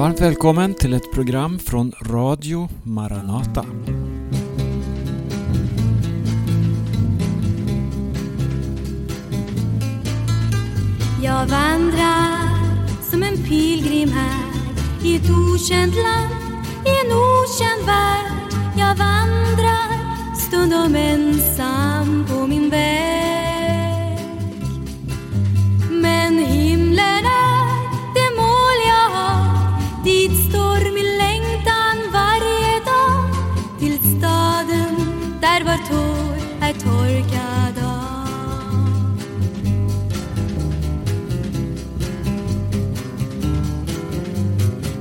Varmt välkommen till ett program från Radio Maranata. Jag vandrar som en pilgrim här i ett okänt land, i en okänd värld. Jag vandrar stundom ensam på min väg. Tår är torkad av.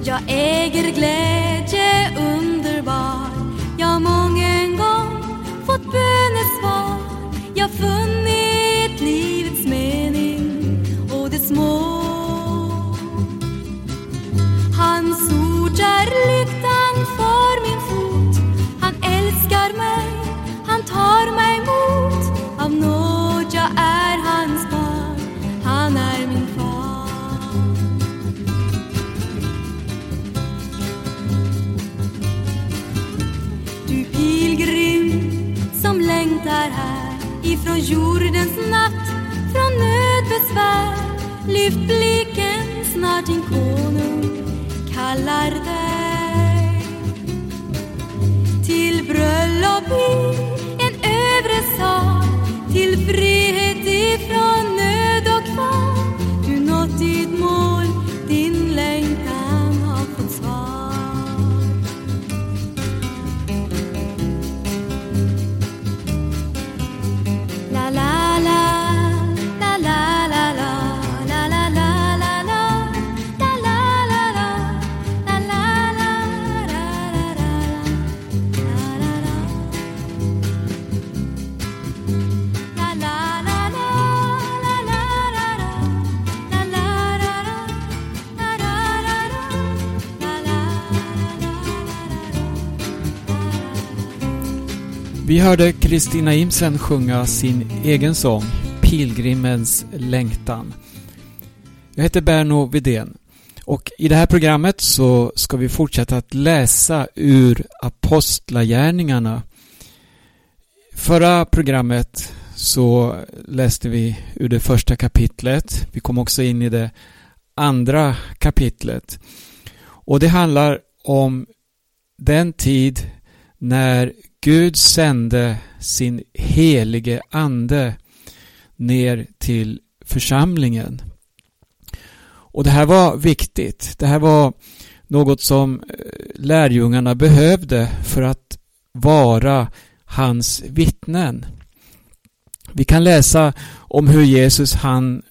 Jag äger glädje underbar Jag mången gång fått bönesvar Jag Vi hörde Kristina Imsen sjunga sin egen sång Pilgrimens längtan. Jag heter Berno Vidén och i det här programmet så ska vi fortsätta att läsa ur Apostlagärningarna. Förra programmet så läste vi ur det första kapitlet. Vi kom också in i det andra kapitlet. Och det handlar om den tid när Gud sände sin helige ande ner till församlingen. Och det här var viktigt. Det här var något som eh, lärjungarna behövde för att vara hans vittnen. Vi kan läsa om hur Jesus han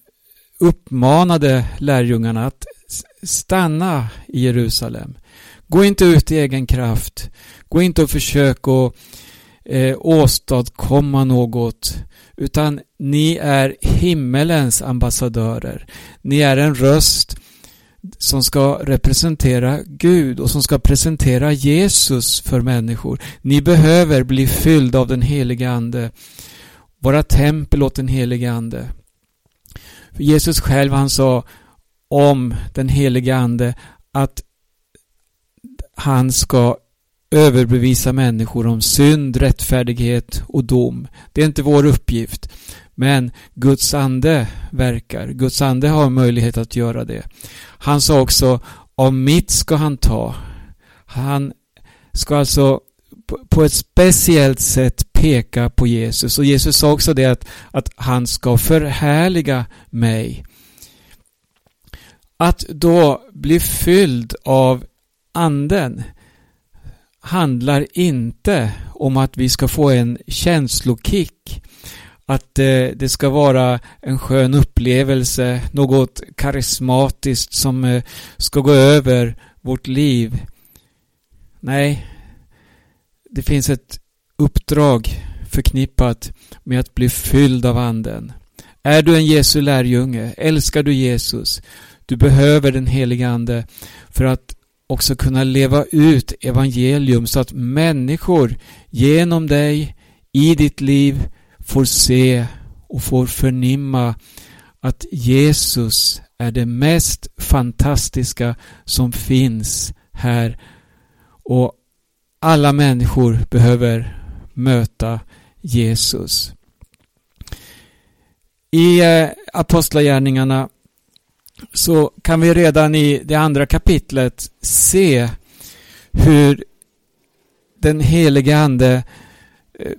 uppmanade lärjungarna att stanna i Jerusalem. Gå inte ut i egen kraft. Gå inte och försök att eh, åstadkomma något. Utan ni är himmelens ambassadörer. Ni är en röst som ska representera Gud och som ska presentera Jesus för människor. Ni behöver bli fyllda av den helige Ande. Vara tempel åt den helige Ande. För Jesus själv han sa om den helige Ande att han ska överbevisa människor om synd, rättfärdighet och dom. Det är inte vår uppgift. Men Guds ande verkar. Guds ande har möjlighet att göra det. Han sa också av mitt ska han ta. Han ska alltså på ett speciellt sätt peka på Jesus. Och Jesus sa också det att, att han ska förhärliga mig. Att då bli fylld av anden handlar inte om att vi ska få en känslokick. Att eh, det ska vara en skön upplevelse, något karismatiskt som eh, ska gå över vårt liv. Nej, det finns ett uppdrag förknippat med att bli fylld av anden. Är du en Jesu lärjunge? Älskar du Jesus? Du behöver den helige Ande för att också kunna leva ut evangelium så att människor genom dig i ditt liv får se och får förnimma att Jesus är det mest fantastiska som finns här och alla människor behöver möta Jesus. I eh, Apostlagärningarna så kan vi redan i det andra kapitlet se hur den helige Ande eh,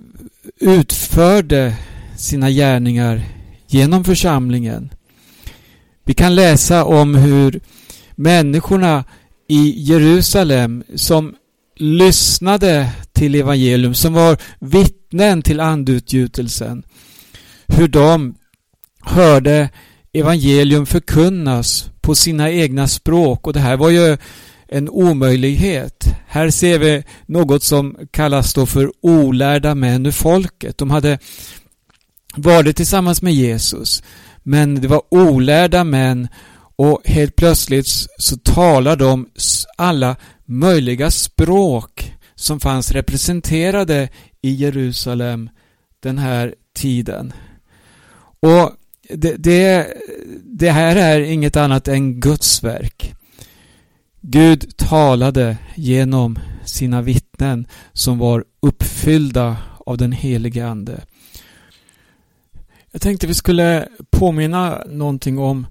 utförde sina gärningar genom församlingen. Vi kan läsa om hur människorna i Jerusalem som lyssnade till evangelium, som var vittnen till andutgjutelsen, hur de hörde evangelium förkunnas på sina egna språk och det här var ju en omöjlighet. Här ser vi något som kallas då för olärda män ur folket. De hade varit tillsammans med Jesus men det var olärda män och helt plötsligt så talar de alla möjliga språk som fanns representerade i Jerusalem den här tiden. Och det, det, det här är inget annat än Guds verk. Gud talade genom sina vittnen som var uppfyllda av den helige Ande. Jag tänkte vi skulle påminna någonting om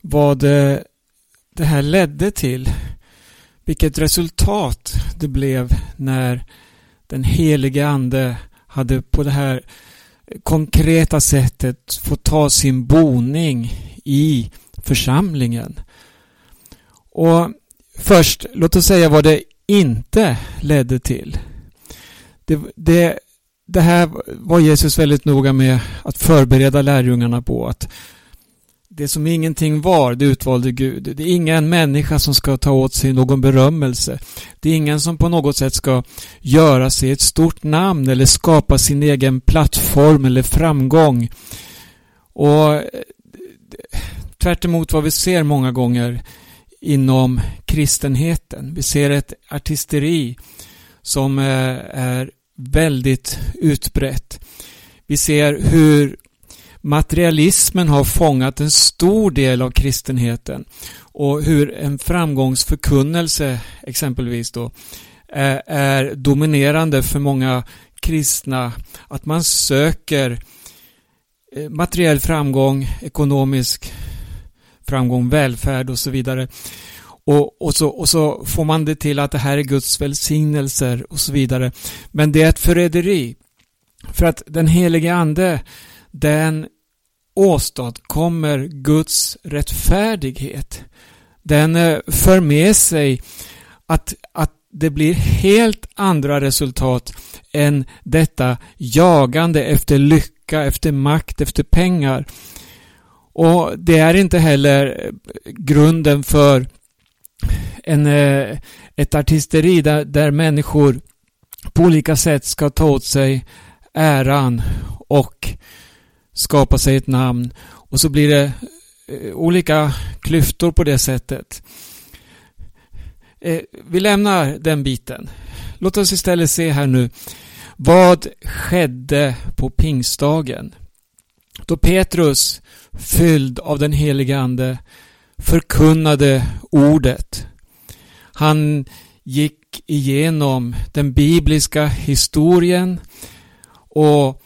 vad det, det här ledde till. Vilket resultat det blev när den helige Ande hade på det här konkreta sättet få ta sin boning i församlingen. Och först, låt oss säga vad det inte ledde till. Det, det, det här var Jesus väldigt noga med att förbereda lärjungarna på att det som ingenting var, det utvalde Gud. Det är ingen människa som ska ta åt sig någon berömmelse. Det är ingen som på något sätt ska göra sig ett stort namn eller skapa sin egen plattform eller framgång. Och eh, tvärt vad vi ser många gånger inom kristenheten. Vi ser ett artisteri som eh, är väldigt utbrett. Vi ser hur materialismen har fångat en stor del av kristenheten och hur en framgångsförkunnelse exempelvis då är, dominerande för många kristna. Att man söker eh, materiell framgång, ekonomisk framgång, välfärd och så vidare. Och, och, så, och så får man det till att det här är Guds välsignelser och så vidare. Men det är ett förräderi. För att den helige Ande den åstadkommer Guds rättfärdighet. Den eh, för med sig att, att det blir helt andra resultat än detta jagande efter lycka, efter makt, efter pengar. Och det är inte heller eh, grunden för en, eh, ett artisteri där, där människor på olika sätt ska ta åt sig äran och skapa sig ett namn och så blir det eh, olika klyftor på det sättet. Eh, vi lämnar den biten. Låt oss istället se här nu. Vad skedde på pingstdagen? Då Petrus, fylld av den helige Ande, förkunnade ordet. Han gick igenom den bibliska historien och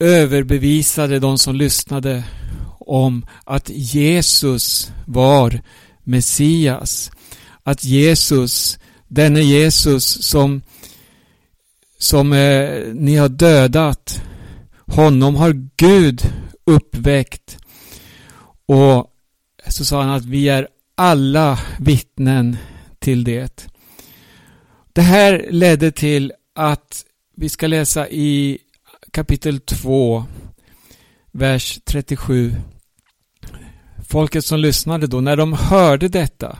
överbevisade de som lyssnade om att Jesus var Messias. Att Jesus, denne Jesus som, som eh, ni har dödat, honom har Gud uppväckt. Och så sa han att vi är alla vittnen till det. Det här ledde till att vi ska läsa i kapitel 2, vers 37. Folket som lyssnade då, när de hörde detta.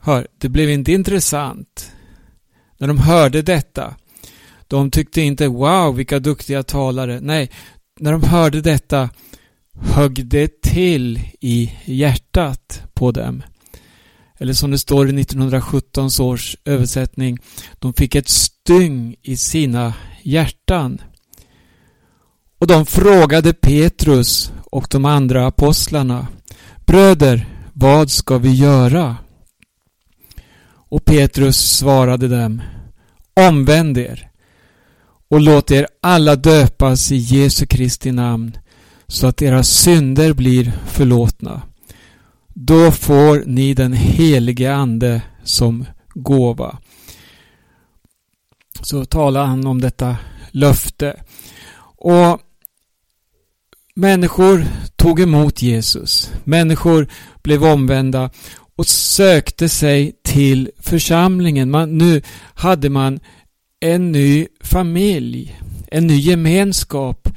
Hör, det blev inte intressant. När de hörde detta. De tyckte inte wow vilka duktiga talare. Nej, när de hörde detta högg det till i hjärtat på dem. Eller som det står i 1917 års översättning. De fick ett styng i sina hjärtan. Och de frågade Petrus och de andra apostlarna Bröder, vad ska vi göra? Och Petrus svarade dem Omvänd er och låt er alla döpas i Jesu Kristi namn så att era synder blir förlåtna. Då får ni den helige Ande som gåva. Så talar han om detta löfte. Och Människor tog emot Jesus. Människor blev omvända och sökte sig till församlingen. Man, nu hade man en ny familj, en ny gemenskap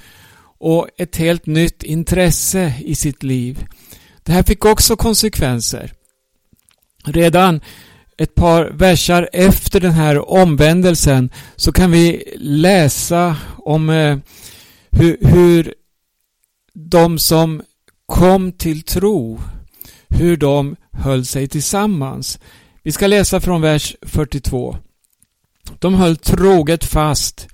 och ett helt nytt intresse i sitt liv. Det här fick också konsekvenser. Redan ett par versar efter den här omvändelsen så kan vi läsa om eh, hur, hur de som kom till tro, hur de höll sig tillsammans. Vi ska läsa från vers 42. De höll troget fast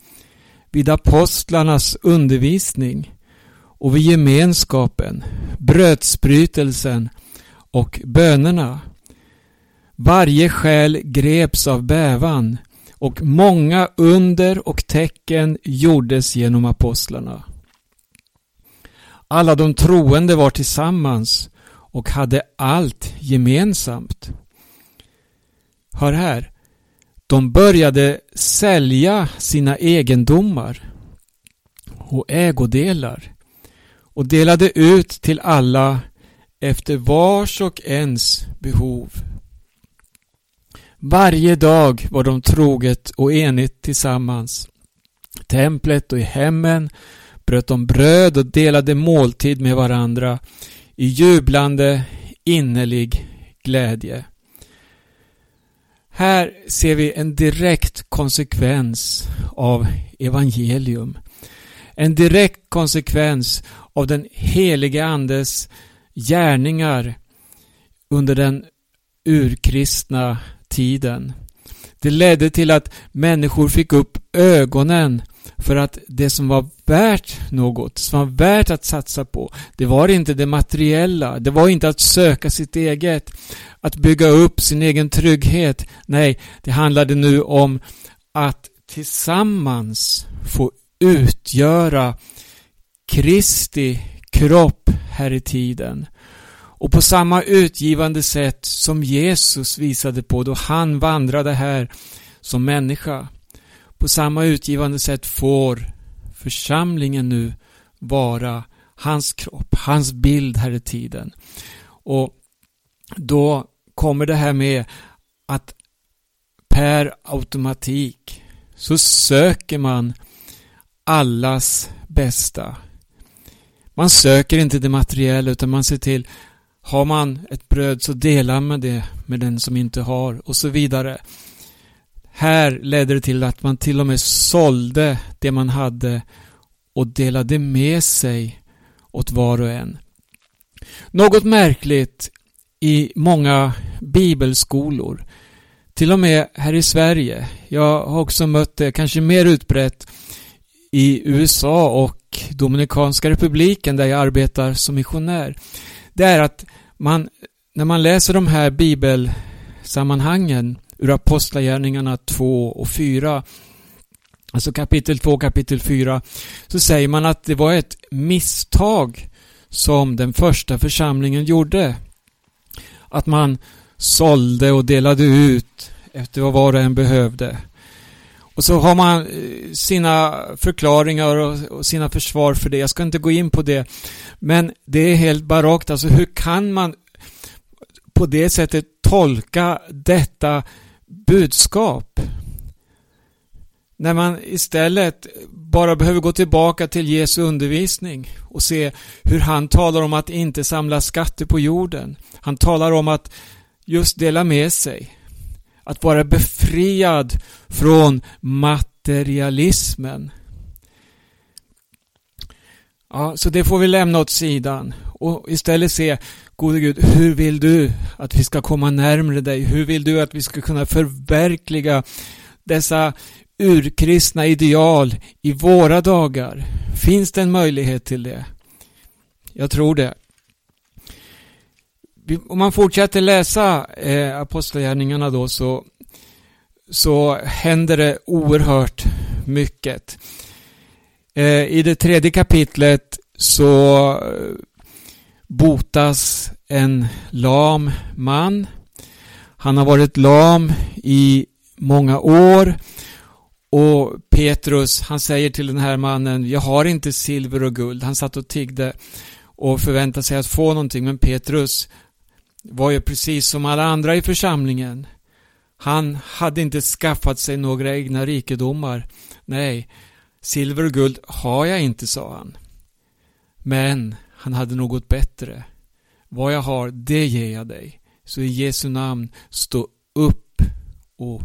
vid apostlarnas undervisning och vid gemenskapen, brödsbrytelsen och bönerna. Varje själ greps av bävan och många under och tecken gjordes genom apostlarna. Alla de troende var tillsammans och hade allt gemensamt. Hör här. De började sälja sina egendomar och ägodelar och delade ut till alla efter vars och ens behov. Varje dag var de troget och enigt tillsammans. Templet och i hemmen bröt de bröd och delade måltid med varandra i jublande innerlig glädje. Här ser vi en direkt konsekvens av evangelium. En direkt konsekvens av den helige Andes gärningar under den urkristna tiden. Det ledde till att människor fick upp ögonen för att det som var värt något, som var värt att satsa på, det var inte det materiella, det var inte att söka sitt eget, att bygga upp sin egen trygghet. Nej, det handlade nu om att tillsammans få utgöra Kristi kropp här i tiden. Och på samma utgivande sätt som Jesus visade på då han vandrade här som människa. På samma utgivande sätt får församlingen nu vara hans kropp, hans bild här i tiden. Och då kommer det här med att per automatik så söker man allas bästa. Man söker inte det materiella utan man ser till har man ett bröd så delar man det med den som inte har och så vidare. Här ledde det till att man till och med sålde det man hade och delade med sig åt var och en. Något märkligt i många bibelskolor, till och med här i Sverige. Jag har också mött det, kanske mer utbrett i USA och Dominikanska republiken där jag arbetar som missionär. Det är att man, när man läser de här bibelsammanhangen ur Apostlagärningarna 2 och 4 alltså kapitel 2 och kapitel 4 så säger man att det var ett misstag som den första församlingen gjorde. Att man sålde och delade ut efter vad var och en behövde. Och så har man eh, sina förklaringar och sina försvar för det. Jag ska inte gå in på det. Men det är helt barockt. Alltså hur kan man på det sättet tolka detta budskap. När man istället bara behöver gå tillbaka till Jesu undervisning och se hur han talar om att inte samla skatter på jorden. Han talar om att just dela med sig. Att vara befriad från materialismen. Ja, så det får vi lämna åt sidan och istället se, gode Gud, hur vill du att vi ska komma närmre dig? Hur vill du att vi ska kunna förverkliga dessa urkristna ideal i våra dagar? Finns det en möjlighet till det? Jag tror det. Om man fortsätter läsa eh, Apostlagärningarna då så, så händer det oerhört mycket. Eh, I det tredje kapitlet så eh, botas en lam man. Han har varit lam i många år och Petrus han säger till den här mannen Jag har inte silver och guld. Han satt och tiggde och förväntade sig att få någonting men Petrus var ju precis som alla andra i församlingen. Han hade inte skaffat sig några egna rikedomar. Nej, silver och guld har jag inte, sa han. Men han hade något bättre. Vad jag har, det ger jag dig. Så i Jesu namn, stå upp och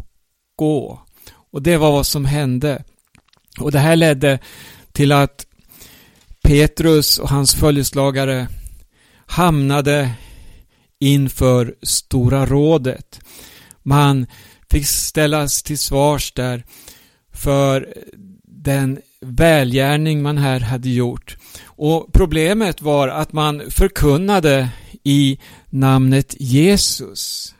gå. Och det var vad som hände. Och det här ledde till att Petrus och hans följeslagare hamnade inför Stora rådet. Man fick ställas till svars där för den välgärning man här hade gjort. Och problemet var att man förkunnade i namnet Jesus.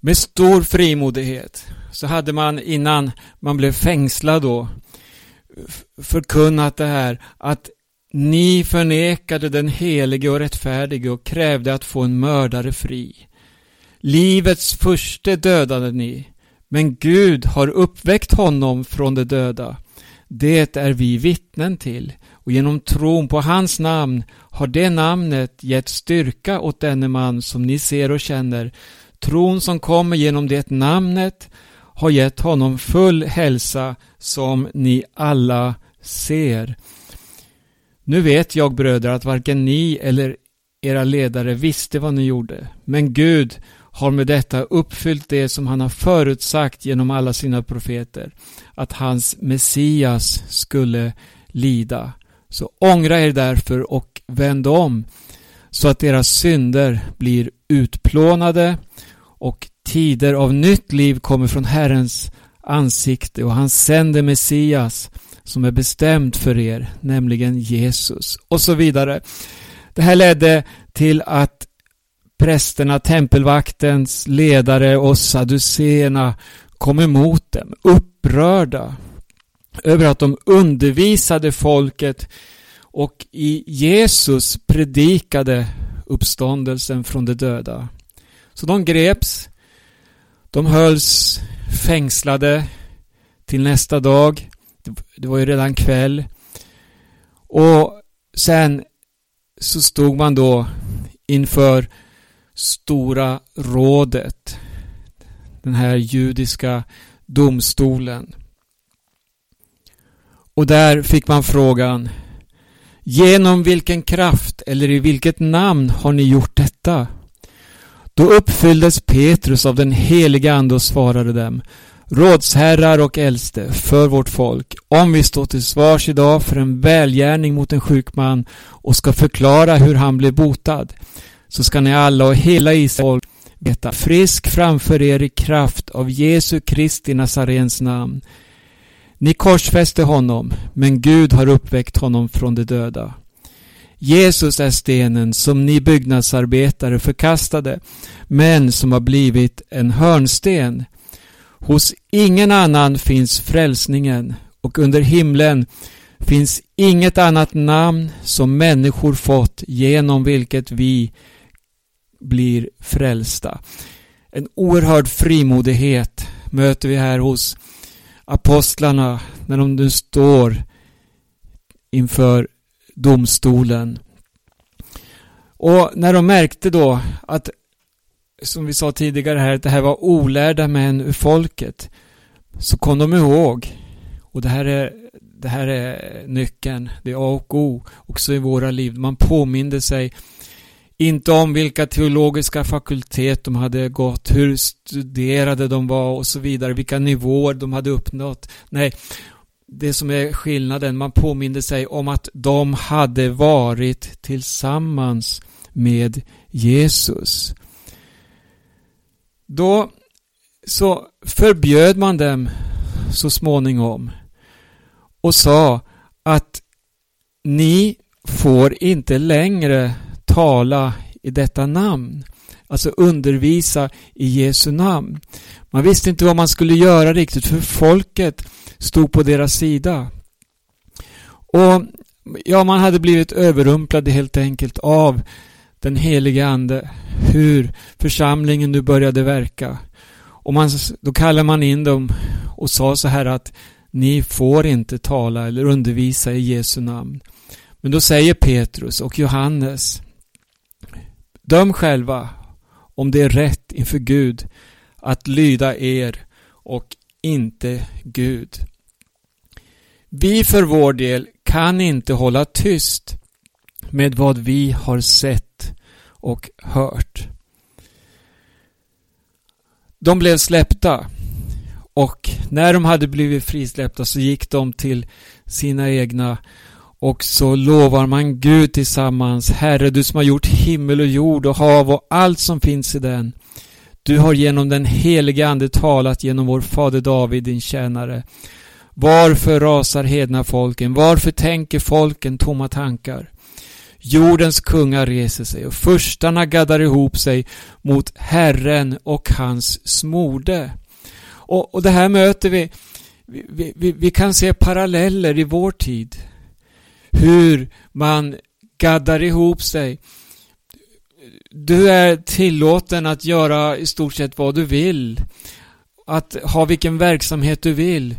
Med stor frimodighet så hade man innan man blev fängslad då förkunnat det här att ni förnekade den helige och rättfärdige och krävde att få en mördare fri. Livets första dödade ni, men Gud har uppväckt honom från de döda. Det är vi vittnen till och genom tron på hans namn har det namnet gett styrka åt denne man som ni ser och känner. Tron som kommer genom det namnet har gett honom full hälsa som ni alla ser. Nu vet jag bröder att varken ni eller era ledare visste vad ni gjorde, men Gud har med detta uppfyllt det som han har förutsagt genom alla sina profeter, att hans Messias skulle lida. Så ångra er därför och vänd om, så att deras synder blir utplånade och tider av nytt liv kommer från Herrens ansikte och han sänder Messias som är bestämd för er, nämligen Jesus och så vidare. Det här ledde till att prästerna, tempelvaktens ledare och saduséerna kom emot dem, upprörda över att de undervisade folket och i Jesus predikade uppståndelsen från de döda. Så de greps, de hölls fängslade till nästa dag. Det var ju redan kväll. Och sen så stod man då inför Stora rådet. Den här judiska domstolen. Och där fick man frågan Genom vilken kraft eller i vilket namn har ni gjort detta? Då uppfylldes Petrus av den heliga Ande och svarade dem Rådsherrar och äldste för vårt folk om vi står till svars idag för en välgärning mot en sjuk man och ska förklara hur han blev botad så ska ni alla och hela Israel veta frisk framför er i kraft av Jesu Kristi Nazarens namn. Ni korsfäste honom, men Gud har uppväckt honom från de döda. Jesus är stenen som ni byggnadsarbetare förkastade, men som har blivit en hörnsten. Hos ingen annan finns frälsningen och under himlen finns inget annat namn som människor fått genom vilket vi blir frälsta. En oerhörd frimodighet möter vi här hos apostlarna när de nu står inför domstolen. Och när de märkte då att, som vi sa tidigare här, att det här var olärda män ur folket, så kom de ihåg, och det här är, det här är nyckeln, det är A och O också i våra liv. Man påminde sig inte om vilka teologiska fakultet de hade gått, hur studerade de var och så vidare, vilka nivåer de hade uppnått. Nej, det som är skillnaden, man påminner sig om att de hade varit tillsammans med Jesus. Då så förbjöd man dem så småningom och sa att ni får inte längre tala i detta namn. Alltså undervisa i Jesu namn. Man visste inte vad man skulle göra riktigt för folket stod på deras sida. Och ja, man hade blivit överrumplad helt enkelt av den helige Ande. Hur församlingen nu började verka. Och man, då kallade man in dem och sa så här att ni får inte tala eller undervisa i Jesu namn. Men då säger Petrus och Johannes Döm själva om det är rätt inför Gud att lyda er och inte Gud. Vi för vår del kan inte hålla tyst med vad vi har sett och hört. De blev släppta och när de hade blivit frisläppta så gick de till sina egna och så lovar man Gud tillsammans. Herre, du som har gjort himmel och jord och hav och allt som finns i den. Du har genom den helige Ande talat genom vår fader David, din tjänare. Varför rasar hedna folken? Varför tänker folken tomma tankar? Jordens kungar reser sig och förstarna gaddar ihop sig mot Herren och hans smorde. Och, och det här möter vi, vi, vi, vi kan se paralleller i vår tid. Hur man gaddar ihop sig. Du är tillåten att göra i stort sett vad du vill. Att ha vilken verksamhet du vill.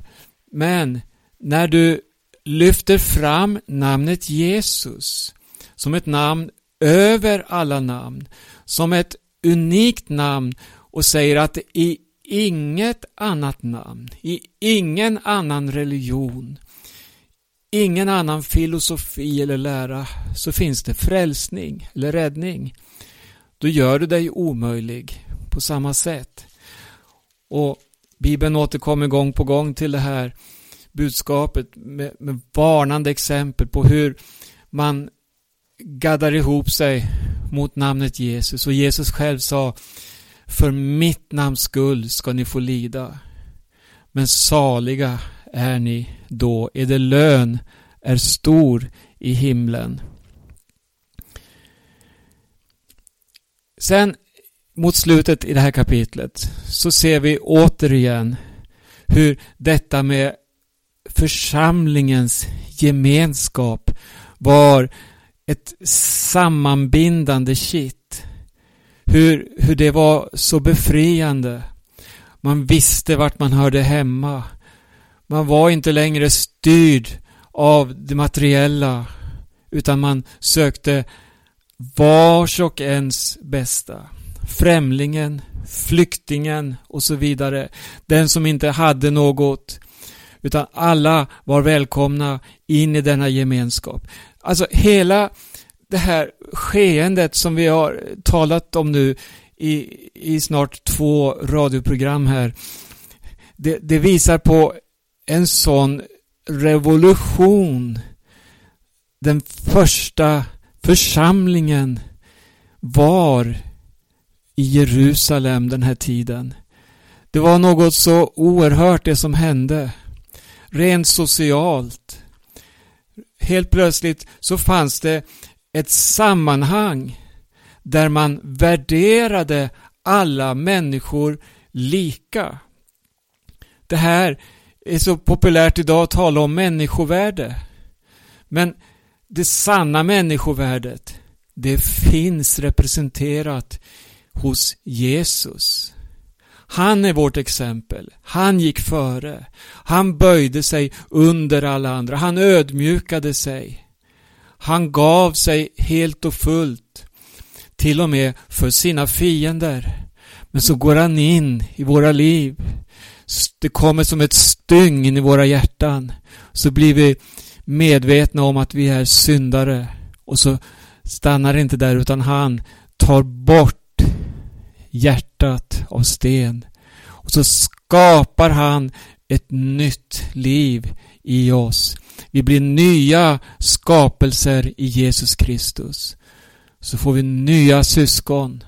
Men när du lyfter fram namnet Jesus som ett namn över alla namn, som ett unikt namn och säger att i inget annat namn, i ingen annan religion, ingen annan filosofi eller lära så finns det frälsning eller räddning. Då gör du dig omöjlig på samma sätt. Och Bibeln återkommer gång på gång till det här budskapet med, med varnande exempel på hur man gaddar ihop sig mot namnet Jesus. Och Jesus själv sa För mitt namns skull ska ni få lida. Men saliga är ni då, er lön är stor i himlen. Sen mot slutet i det här kapitlet så ser vi återigen hur detta med församlingens gemenskap var ett sammanbindande kitt. Hur, hur det var så befriande. Man visste vart man hörde hemma. Man var inte längre styrd av det materiella utan man sökte vars och ens bästa. Främlingen, flyktingen och så vidare. Den som inte hade något utan alla var välkomna in i denna gemenskap. Alltså hela det här skeendet som vi har talat om nu i, i snart två radioprogram här. Det, det visar på en sån revolution. Den första församlingen var i Jerusalem den här tiden. Det var något så oerhört det som hände. Rent socialt. Helt plötsligt så fanns det ett sammanhang där man värderade alla människor lika. Det här är så populärt idag att tala om människovärde. Men det sanna människovärdet, det finns representerat hos Jesus. Han är vårt exempel. Han gick före. Han böjde sig under alla andra. Han ödmjukade sig. Han gav sig helt och fullt. Till och med för sina fiender. Men så går han in i våra liv. Det kommer som ett stygn in i våra hjärtan. Så blir vi medvetna om att vi är syndare. Och så stannar det inte där utan han tar bort hjärtat av sten. Och så skapar han ett nytt liv i oss. Vi blir nya skapelser i Jesus Kristus. Så får vi nya syskon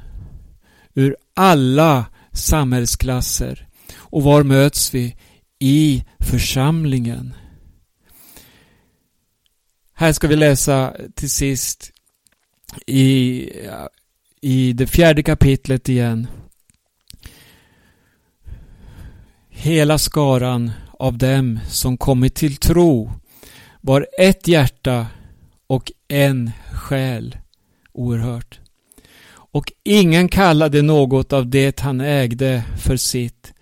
ur alla samhällsklasser. Och var möts vi? i församlingen. Här ska vi läsa till sist i, i det fjärde kapitlet igen. Hela skaran av dem som kommit till tro var ett hjärta och en själ. Oerhört. Och ingen kallade något av det han ägde för sitt,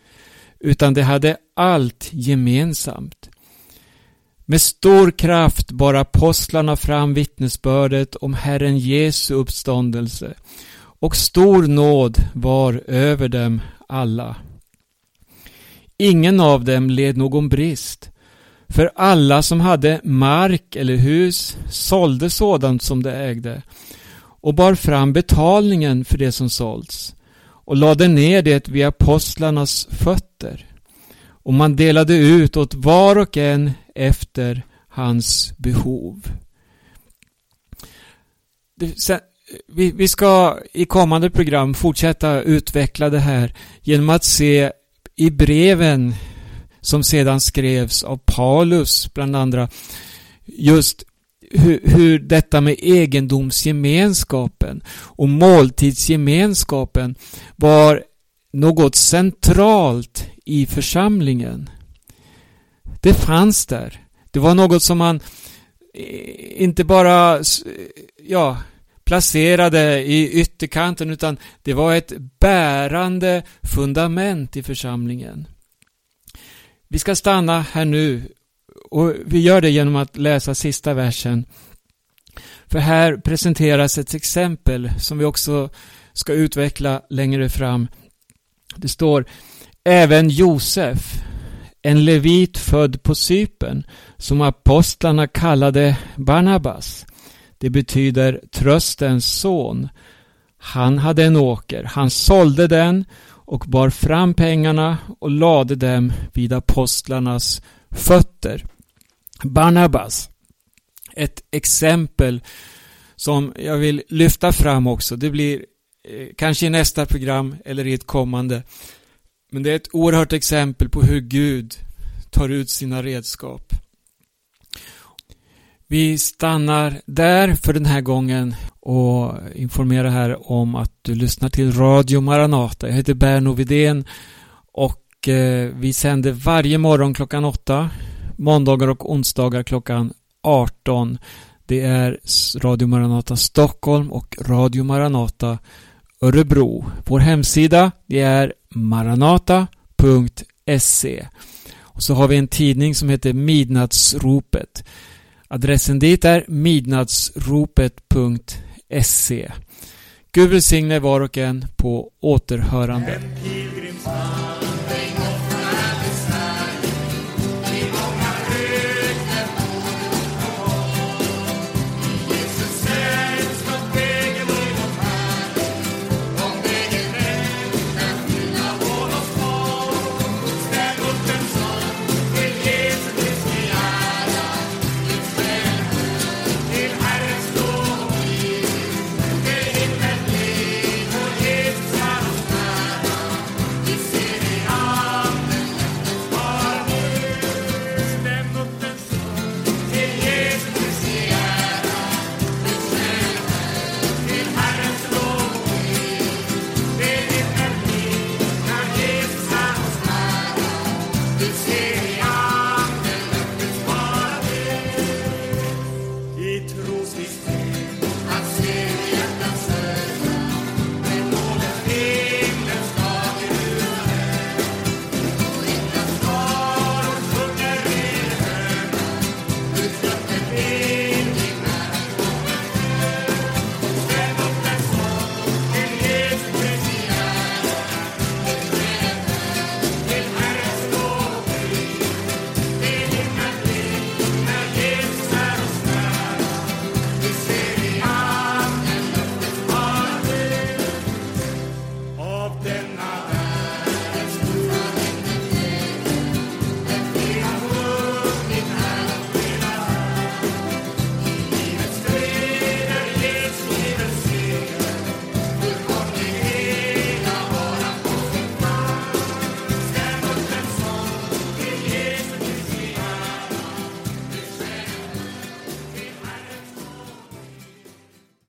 utan de hade allt gemensamt. Med stor kraft bar apostlarna fram vittnesbördet om Herren Jesu uppståndelse och stor nåd var över dem alla. Ingen av dem led någon brist, för alla som hade mark eller hus sålde sådant som de ägde och bar fram betalningen för det som sålts och lade ner det vid apostlarnas fötter. Och man delade ut åt var och en efter hans behov. Vi ska i kommande program fortsätta utveckla det här genom att se i breven som sedan skrevs av Paulus bland andra just hur, hur detta med egendomsgemenskapen och måltidsgemenskapen var något centralt i församlingen. Det fanns där. Det var något som man eh, inte bara ja, placerade i ytterkanten utan det var ett bärande fundament i församlingen. Vi ska stanna här nu och vi gör det genom att läsa sista versen. För här presenteras ett exempel som vi också ska utveckla längre fram. Det står Även Josef, en levit född på Sypen, som apostlarna kallade Barnabas. Det betyder tröstens son. Han hade en åker, han sålde den och bar fram pengarna och lade dem vid apostlarnas fötter. Barnabas, ett exempel som jag vill lyfta fram också. Det blir Eh, kanske i nästa program eller i ett kommande. Men det är ett oerhört exempel på hur Gud tar ut sina redskap. Vi stannar där för den här gången och informerar här om att du lyssnar till Radio Maranata. Jag heter Berno Vidén och eh, vi sänder varje morgon klockan 8, måndagar och onsdagar klockan 18. Det är Radio Maranata Stockholm och Radio Maranata Örebro. Vår hemsida det är maranata.se och så har vi en tidning som heter Midnattsropet. Adressen dit är midnattsropet.se Gud välsigne var och en på återhörande.